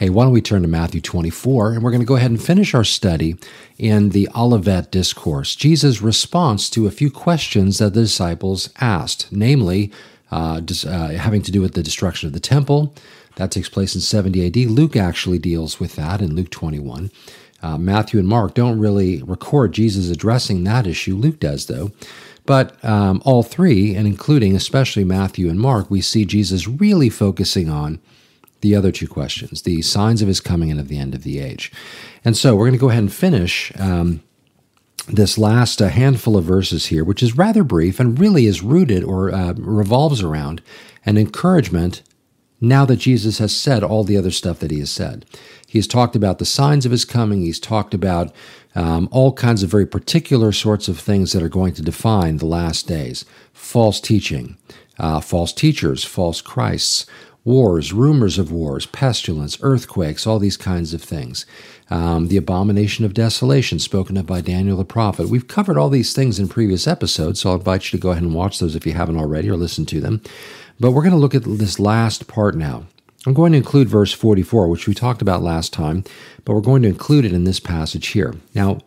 Hey, why don't we turn to Matthew 24 and we're going to go ahead and finish our study in the Olivet Discourse, Jesus' response to a few questions that the disciples asked, namely, uh, uh, having to do with the destruction of the temple. That takes place in 70 AD. Luke actually deals with that in Luke 21. Uh, Matthew and Mark don't really record Jesus addressing that issue. Luke does, though. But um, all three, and including especially Matthew and Mark, we see Jesus really focusing on the other two questions, the signs of his coming and of the end of the age. And so we're going to go ahead and finish um, this last uh, handful of verses here, which is rather brief and really is rooted or uh, revolves around an encouragement now that Jesus has said all the other stuff that he has said. He's talked about the signs of his coming, he's talked about um, all kinds of very particular sorts of things that are going to define the last days false teaching, uh, false teachers, false Christs, wars, rumors of wars, pestilence, earthquakes, all these kinds of things. Um, the abomination of desolation spoken of by Daniel the prophet. We've covered all these things in previous episodes, so I'll invite you to go ahead and watch those if you haven't already or listen to them. But we're going to look at this last part now. I'm going to include verse 44, which we talked about last time, but we're going to include it in this passage here. Now,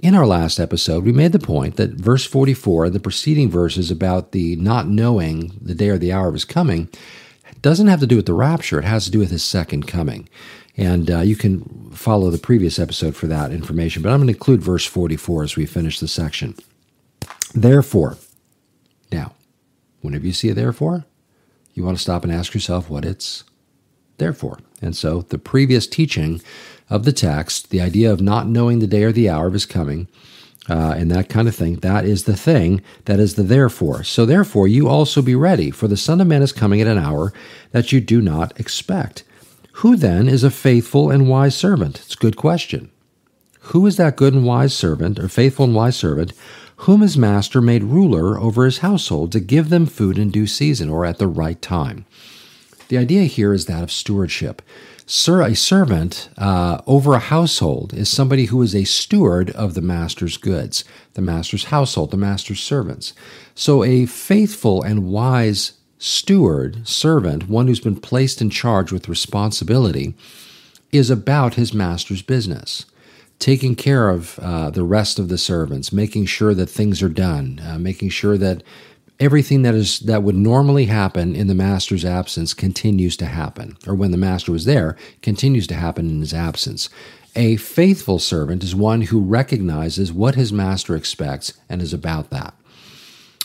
in our last episode, we made the point that verse 44, and the preceding verses about the not knowing the day or the hour of his coming, doesn't have to do with the rapture, it has to do with his second coming. And uh, you can follow the previous episode for that information, but I'm going to include verse 44 as we finish the section. Therefore, now, whenever you see a therefore, you want to stop and ask yourself what it's there for. And so the previous teaching of the text, the idea of not knowing the day or the hour of his coming, uh, and that kind of thing. That is the thing. That is the therefore. So therefore, you also be ready, for the Son of Man is coming at an hour that you do not expect. Who then is a faithful and wise servant? It's a good question. Who is that good and wise servant, or faithful and wise servant, whom his master made ruler over his household to give them food in due season or at the right time? The idea here is that of stewardship. Sir, a servant uh, over a household is somebody who is a steward of the master's goods, the master's household, the master's servants. So, a faithful and wise steward, servant, one who's been placed in charge with responsibility, is about his master's business. Taking care of uh, the rest of the servants, making sure that things are done, uh, making sure that everything that is that would normally happen in the master's absence continues to happen or when the master was there continues to happen in his absence a faithful servant is one who recognizes what his master expects and is about that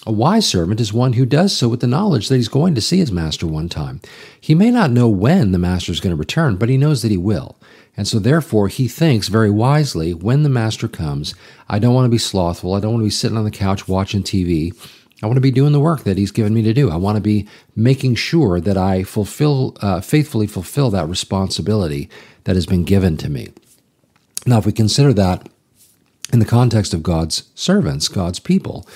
a wise servant is one who does so with the knowledge that he's going to see his master one time. He may not know when the master is going to return, but he knows that he will. And so, therefore, he thinks very wisely when the master comes, I don't want to be slothful. I don't want to be sitting on the couch watching TV. I want to be doing the work that He's given me to do. I want to be making sure that I fulfill, uh, faithfully fulfill that responsibility that has been given to me. Now, if we consider that in the context of God's servants, God's people,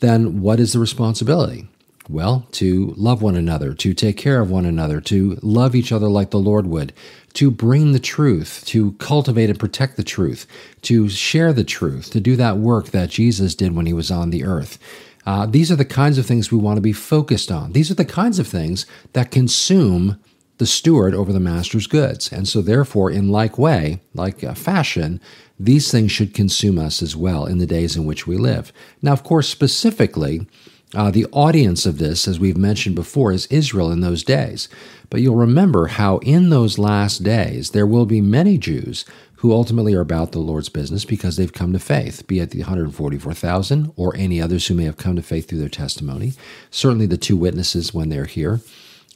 then what is the responsibility? Well, to love one another, to take care of one another, to love each other like the Lord would, to bring the truth, to cultivate and protect the truth, to share the truth, to do that work that Jesus did when he was on the earth. Uh, these are the kinds of things we want to be focused on. These are the kinds of things that consume the steward over the master's goods. And so, therefore, in like way, like uh, fashion, these things should consume us as well in the days in which we live. Now, of course, specifically, uh, the audience of this, as we've mentioned before, is Israel in those days. But you'll remember how in those last days there will be many Jews who ultimately are about the Lord's business because they've come to faith, be it the 144,000 or any others who may have come to faith through their testimony, certainly the two witnesses when they're here,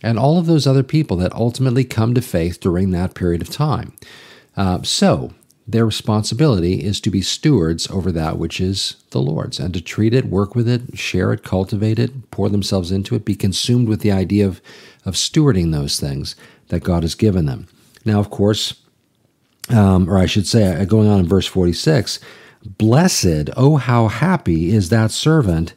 and all of those other people that ultimately come to faith during that period of time. Uh, so, their responsibility is to be stewards over that which is the Lord's and to treat it, work with it, share it, cultivate it, pour themselves into it, be consumed with the idea of, of stewarding those things that God has given them. Now, of course, um, or I should say, uh, going on in verse 46, blessed, oh, how happy is that servant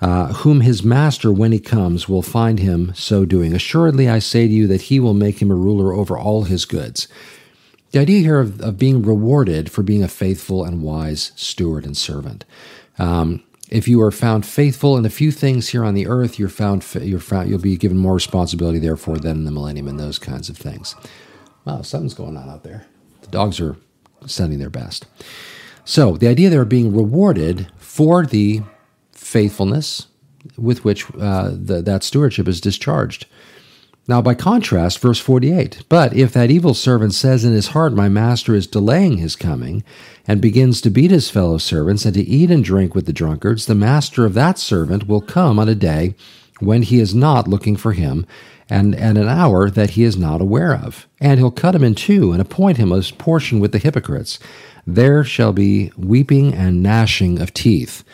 uh, whom his master, when he comes, will find him so doing. Assuredly, I say to you that he will make him a ruler over all his goods. The idea here of, of being rewarded for being a faithful and wise steward and servant. Um, if you are found faithful in a few things here on the earth, you're found, you're found, you'll be given more responsibility, therefore, than in the millennium and those kinds of things. Wow, something's going on out there. The dogs are sending their best. So the idea they're being rewarded for the faithfulness with which uh, the, that stewardship is discharged. Now, by contrast, verse 48 But if that evil servant says in his heart, My master is delaying his coming, and begins to beat his fellow servants and to eat and drink with the drunkards, the master of that servant will come on a day when he is not looking for him, and at an hour that he is not aware of. And he'll cut him in two and appoint him a portion with the hypocrites. There shall be weeping and gnashing of teeth.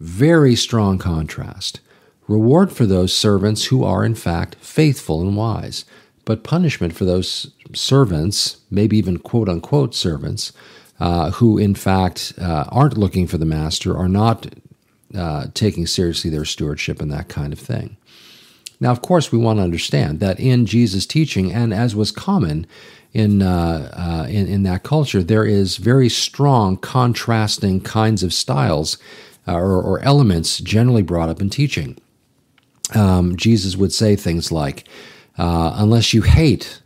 Very strong contrast. Reward for those servants who are, in fact, faithful and wise, but punishment for those servants, maybe even quote unquote servants, uh, who, in fact, uh, aren't looking for the master, are not uh, taking seriously their stewardship and that kind of thing. Now, of course, we want to understand that in Jesus' teaching, and as was common in, uh, uh, in, in that culture, there is very strong contrasting kinds of styles uh, or, or, elements generally brought up in teaching. Um, Jesus would say things like, uh, "Unless you hate,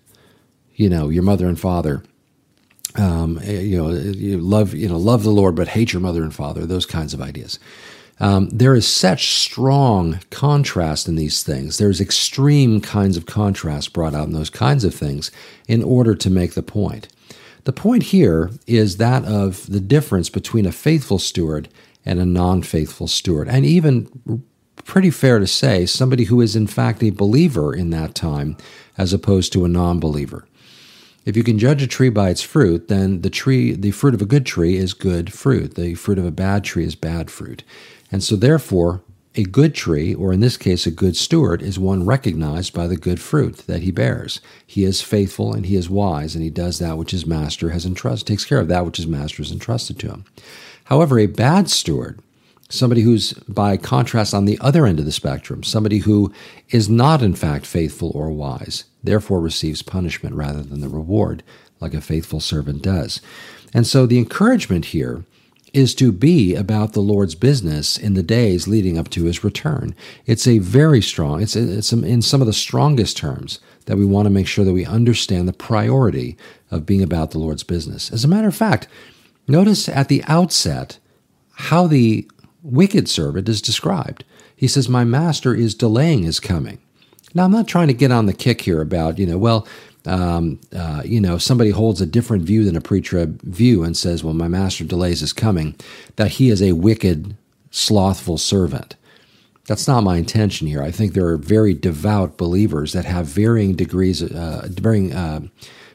you know, your mother and father." Um, you know, you love, you know, love the Lord, but hate your mother and father. Those kinds of ideas. Um, there is such strong contrast in these things. There's extreme kinds of contrast brought out in those kinds of things in order to make the point. The point here is that of the difference between a faithful steward and a non faithful steward. And even pretty fair to say, somebody who is in fact a believer in that time as opposed to a non believer. If you can judge a tree by its fruit, then the tree, the fruit of a good tree is good fruit. The fruit of a bad tree is bad fruit. And so, therefore, a good tree, or in this case, a good steward, is one recognized by the good fruit that he bears. He is faithful and he is wise, and he does that which his master has entrusted, takes care of that which his master has entrusted to him. However, a bad steward, somebody who's by contrast on the other end of the spectrum, somebody who is not in fact faithful or wise, therefore receives punishment rather than the reward, like a faithful servant does. And so the encouragement here is to be about the Lord's business in the days leading up to his return. It's a very strong, it's, it's in some of the strongest terms that we want to make sure that we understand the priority of being about the Lord's business. As a matter of fact, notice at the outset how the wicked servant is described. He says, My master is delaying his coming. Now, I'm not trying to get on the kick here about, you know, well, um, uh, you know, somebody holds a different view than a pre-trib view and says, "Well, my master delays his coming," that he is a wicked, slothful servant. That's not my intention here. I think there are very devout believers that have varying degrees, uh, varying uh,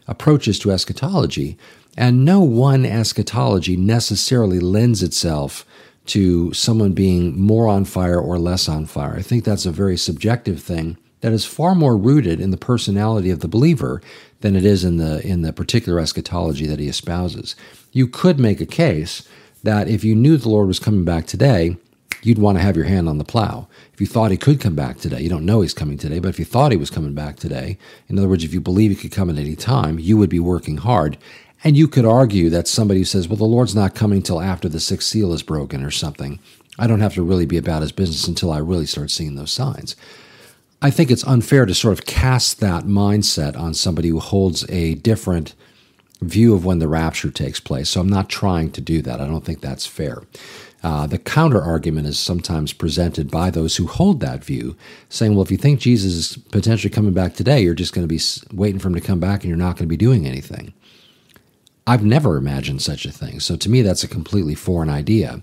approaches to eschatology, and no one eschatology necessarily lends itself to someone being more on fire or less on fire. I think that's a very subjective thing that is far more rooted in the personality of the believer than it is in the in the particular eschatology that he espouses. You could make a case that if you knew the Lord was coming back today, you'd want to have your hand on the plow. If you thought he could come back today, you don't know he's coming today, but if you thought he was coming back today, in other words, if you believe he could come at any time, you would be working hard. And you could argue that somebody who says, well, the Lord's not coming till after the sixth seal is broken or something. I don't have to really be about his business until I really start seeing those signs. I think it's unfair to sort of cast that mindset on somebody who holds a different view of when the rapture takes place. So I'm not trying to do that. I don't think that's fair. Uh, the counter argument is sometimes presented by those who hold that view, saying, well, if you think Jesus is potentially coming back today, you're just going to be waiting for him to come back and you're not going to be doing anything. I've never imagined such a thing. So to me, that's a completely foreign idea.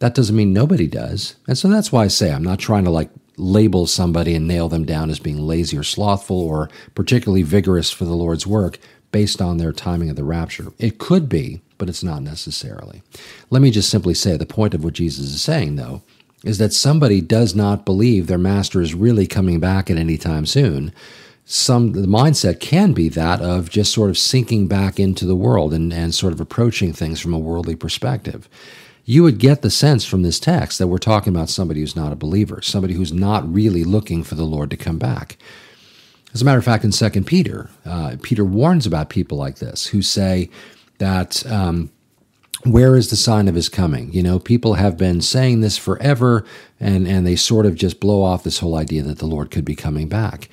That doesn't mean nobody does. And so that's why I say I'm not trying to like label somebody and nail them down as being lazy or slothful or particularly vigorous for the Lord's work based on their timing of the rapture. It could be, but it's not necessarily. Let me just simply say the point of what Jesus is saying, though, is that somebody does not believe their master is really coming back at any time soon. Some the mindset can be that of just sort of sinking back into the world and, and sort of approaching things from a worldly perspective you would get the sense from this text that we're talking about somebody who's not a believer, somebody who's not really looking for the Lord to come back. As a matter of fact, in Second Peter, uh, Peter warns about people like this who say that um, where is the sign of his coming? You know, people have been saying this forever, and and they sort of just blow off this whole idea that the Lord could be coming back.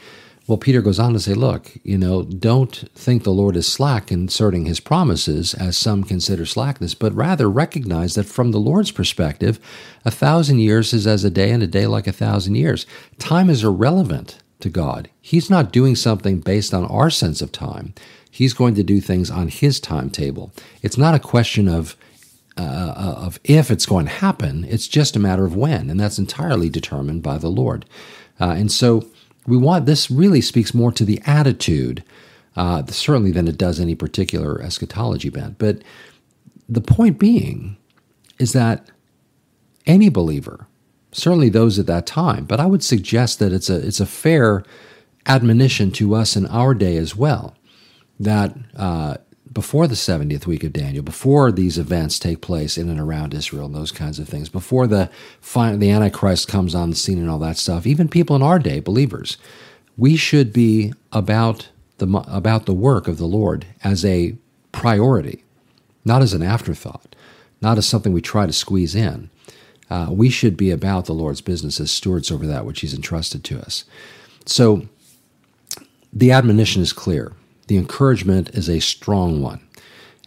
Well, Peter goes on to say, look, you know, don't think the Lord is slack concerning his promises, as some consider slackness, but rather recognize that from the Lord's perspective, a thousand years is as a day, and a day like a thousand years. Time is irrelevant to God. He's not doing something based on our sense of time. He's going to do things on his timetable. It's not a question of uh, of if it's going to happen. It's just a matter of when, and that's entirely determined by the Lord. Uh, and so we want this really speaks more to the attitude, uh, certainly than it does any particular eschatology bent. But the point being is that any believer, certainly those at that time, but I would suggest that it's a it's a fair admonition to us in our day as well that uh, before the 70th week of Daniel, before these events take place in and around Israel and those kinds of things, before the the Antichrist comes on the scene and all that stuff, even people in our day, believers, we should be about the about the work of the Lord as a priority, not as an afterthought, not as something we try to squeeze in. Uh, we should be about the Lord's business as stewards over that which He's entrusted to us. So, the admonition is clear the encouragement is a strong one.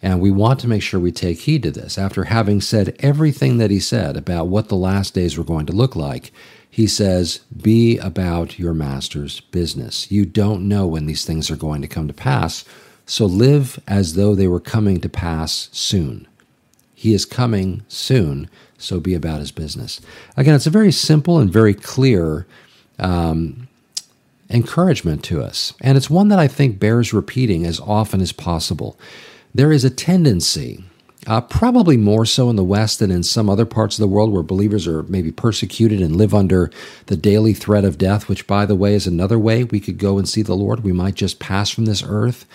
And we want to make sure we take heed to this. After having said everything that he said about what the last days were going to look like, he says, Be about your master's business. You don't know when these things are going to come to pass, so live as though they were coming to pass soon. He is coming soon, so be about his business. Again, it's a very simple and very clear um, encouragement to us. And it's one that I think bears repeating as often as possible. There is a tendency, uh, probably more so in the West than in some other parts of the world where believers are maybe persecuted and live under the daily threat of death, which, by the way, is another way we could go and see the Lord. We might just pass from this earth,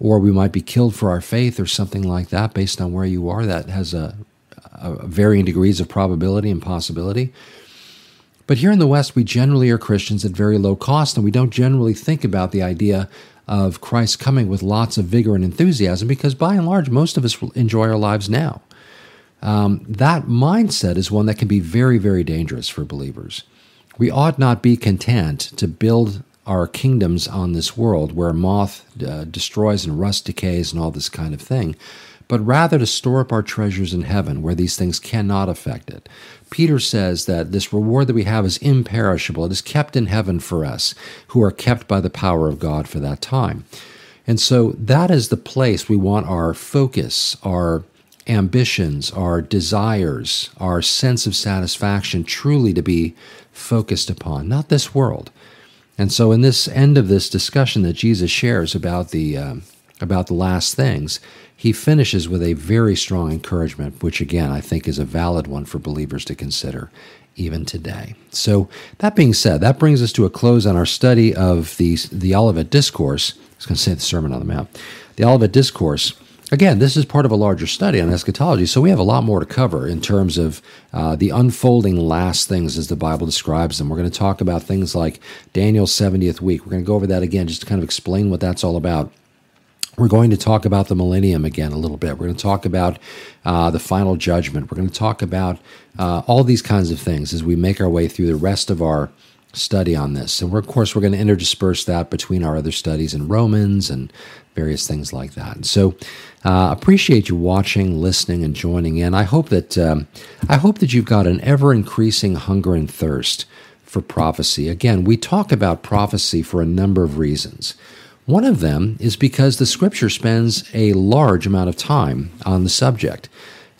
or we might be killed for our faith, or something like that, based on where you are. That has a, a varying degrees of probability and possibility. But here in the West, we generally are Christians at very low cost, and we don't generally think about the idea of Christ coming with lots of vigor and enthusiasm because by and large, most of us enjoy our lives now. Um, that mindset is one that can be very, very dangerous for believers. We ought not be content to build our kingdoms on this world where moth uh, destroys and rust decays and all this kind of thing, but rather to store up our treasures in heaven where these things cannot affect it. Peter says that this reward that we have is imperishable. It is kept in heaven for us who are kept by the power of God for that time. And so that is the place we want our focus, our ambitions, our desires, our sense of satisfaction truly to be focused upon, not this world. And so, in this end of this discussion that Jesus shares about the uh, about the last things, he finishes with a very strong encouragement, which again I think is a valid one for believers to consider even today. So, that being said, that brings us to a close on our study of the, the Olivet Discourse. I was going to say the Sermon on the Mount. The Olivet Discourse. Again, this is part of a larger study on eschatology, so we have a lot more to cover in terms of uh, the unfolding last things as the Bible describes them. We're going to talk about things like Daniel's 70th week. We're going to go over that again just to kind of explain what that's all about. We're going to talk about the millennium again a little bit. We're going to talk about uh, the final judgment. We're going to talk about uh, all these kinds of things as we make our way through the rest of our study on this. And of course, we're going to interdisperse that between our other studies in Romans and various things like that. And so, uh, appreciate you watching, listening, and joining in. I hope that um, I hope that you've got an ever increasing hunger and thirst for prophecy. Again, we talk about prophecy for a number of reasons. One of them is because the scripture spends a large amount of time on the subject.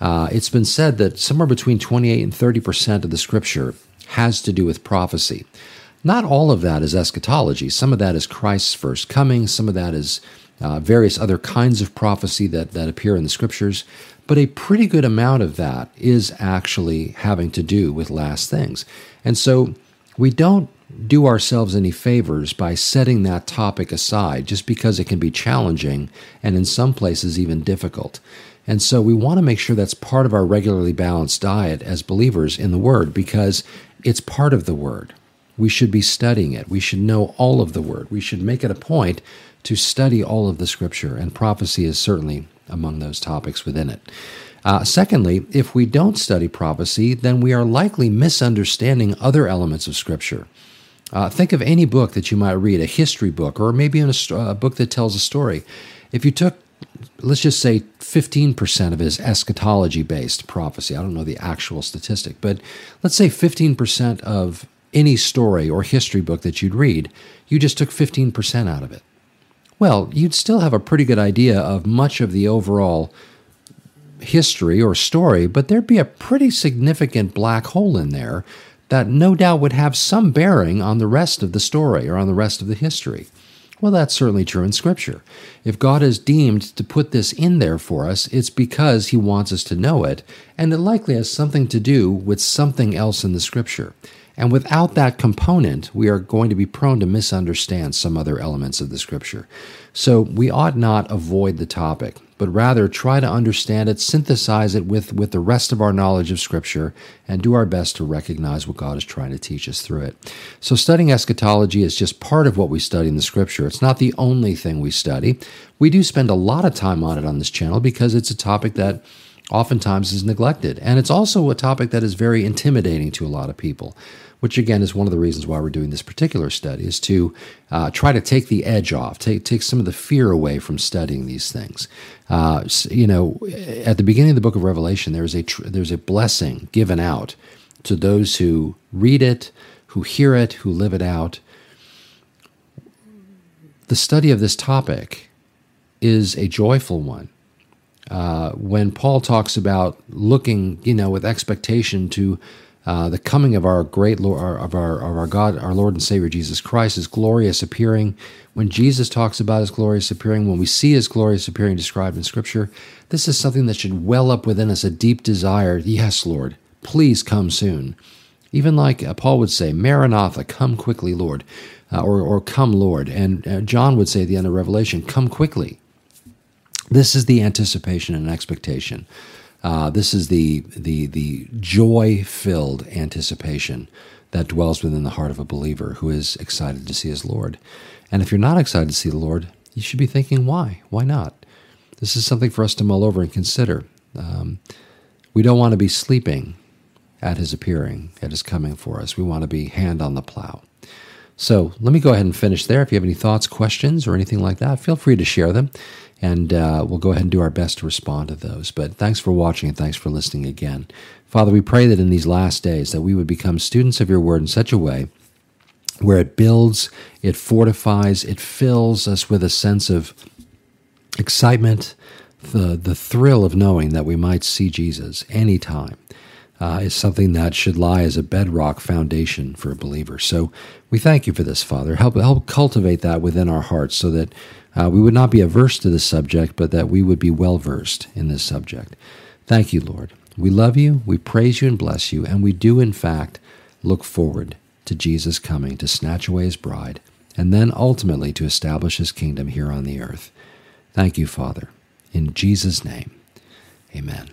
Uh, it's been said that somewhere between 28 and 30 percent of the scripture has to do with prophecy. Not all of that is eschatology. Some of that is Christ's first coming. Some of that is uh, various other kinds of prophecy that, that appear in the scriptures. But a pretty good amount of that is actually having to do with last things. And so we don't do ourselves any favors by setting that topic aside just because it can be challenging and in some places even difficult. And so we want to make sure that's part of our regularly balanced diet as believers in the Word because it's part of the Word. We should be studying it. We should know all of the Word. We should make it a point to study all of the Scripture, and prophecy is certainly among those topics within it. Uh, secondly, if we don't study prophecy, then we are likely misunderstanding other elements of Scripture. Uh, think of any book that you might read, a history book, or maybe a, a book that tells a story. If you took, let's just say, 15% of it is eschatology based prophecy, I don't know the actual statistic, but let's say 15% of any story or history book that you'd read, you just took 15% out of it. Well, you'd still have a pretty good idea of much of the overall history or story, but there'd be a pretty significant black hole in there that no doubt would have some bearing on the rest of the story or on the rest of the history. Well, that's certainly true in Scripture. If God has deemed to put this in there for us, it's because He wants us to know it, and it likely has something to do with something else in the Scripture. And without that component, we are going to be prone to misunderstand some other elements of the Scripture. So we ought not avoid the topic but rather try to understand it, synthesize it with, with the rest of our knowledge of Scripture, and do our best to recognize what God is trying to teach us through it. So, studying eschatology is just part of what we study in the Scripture. It's not the only thing we study. We do spend a lot of time on it on this channel because it's a topic that oftentimes is neglected. And it's also a topic that is very intimidating to a lot of people which again is one of the reasons why we're doing this particular study, is to uh, try to take the edge off, take take some of the fear away from studying these things. Uh, you know, at the beginning of the book of Revelation, there's a tr- there's a blessing given out to those who read it, who hear it, who live it out. The study of this topic is a joyful one. Uh, when Paul talks about looking, you know, with expectation to uh, the coming of our great Lord, of our of our God, our Lord and Savior Jesus Christ, His glorious appearing. When Jesus talks about His glorious appearing, when we see His glorious appearing described in Scripture, this is something that should well up within us a deep desire. Yes, Lord, please come soon. Even like uh, Paul would say, Maranatha, come quickly, Lord, uh, or or come, Lord, and uh, John would say at the end of Revelation, come quickly. This is the anticipation and expectation uh, this is the the the joy filled anticipation that dwells within the heart of a believer who is excited to see his Lord. And if you're not excited to see the Lord, you should be thinking, why? Why not? This is something for us to mull over and consider. Um, we don't want to be sleeping at his appearing, at his coming for us. We want to be hand on the plow. So let me go ahead and finish there. If you have any thoughts, questions, or anything like that, feel free to share them and uh, we'll go ahead and do our best to respond to those. But thanks for watching and thanks for listening again. Father, we pray that in these last days that we would become students of your word in such a way where it builds, it fortifies, it fills us with a sense of excitement, the, the thrill of knowing that we might see Jesus anytime. Uh, is something that should lie as a bedrock foundation for a believer. So we thank you for this, Father. Help help cultivate that within our hearts, so that uh, we would not be averse to this subject, but that we would be well versed in this subject. Thank you, Lord. We love you, we praise you and bless you, and we do, in fact, look forward to Jesus coming to snatch away his bride, and then ultimately to establish his kingdom here on the earth. Thank you, Father. In Jesus' name, amen.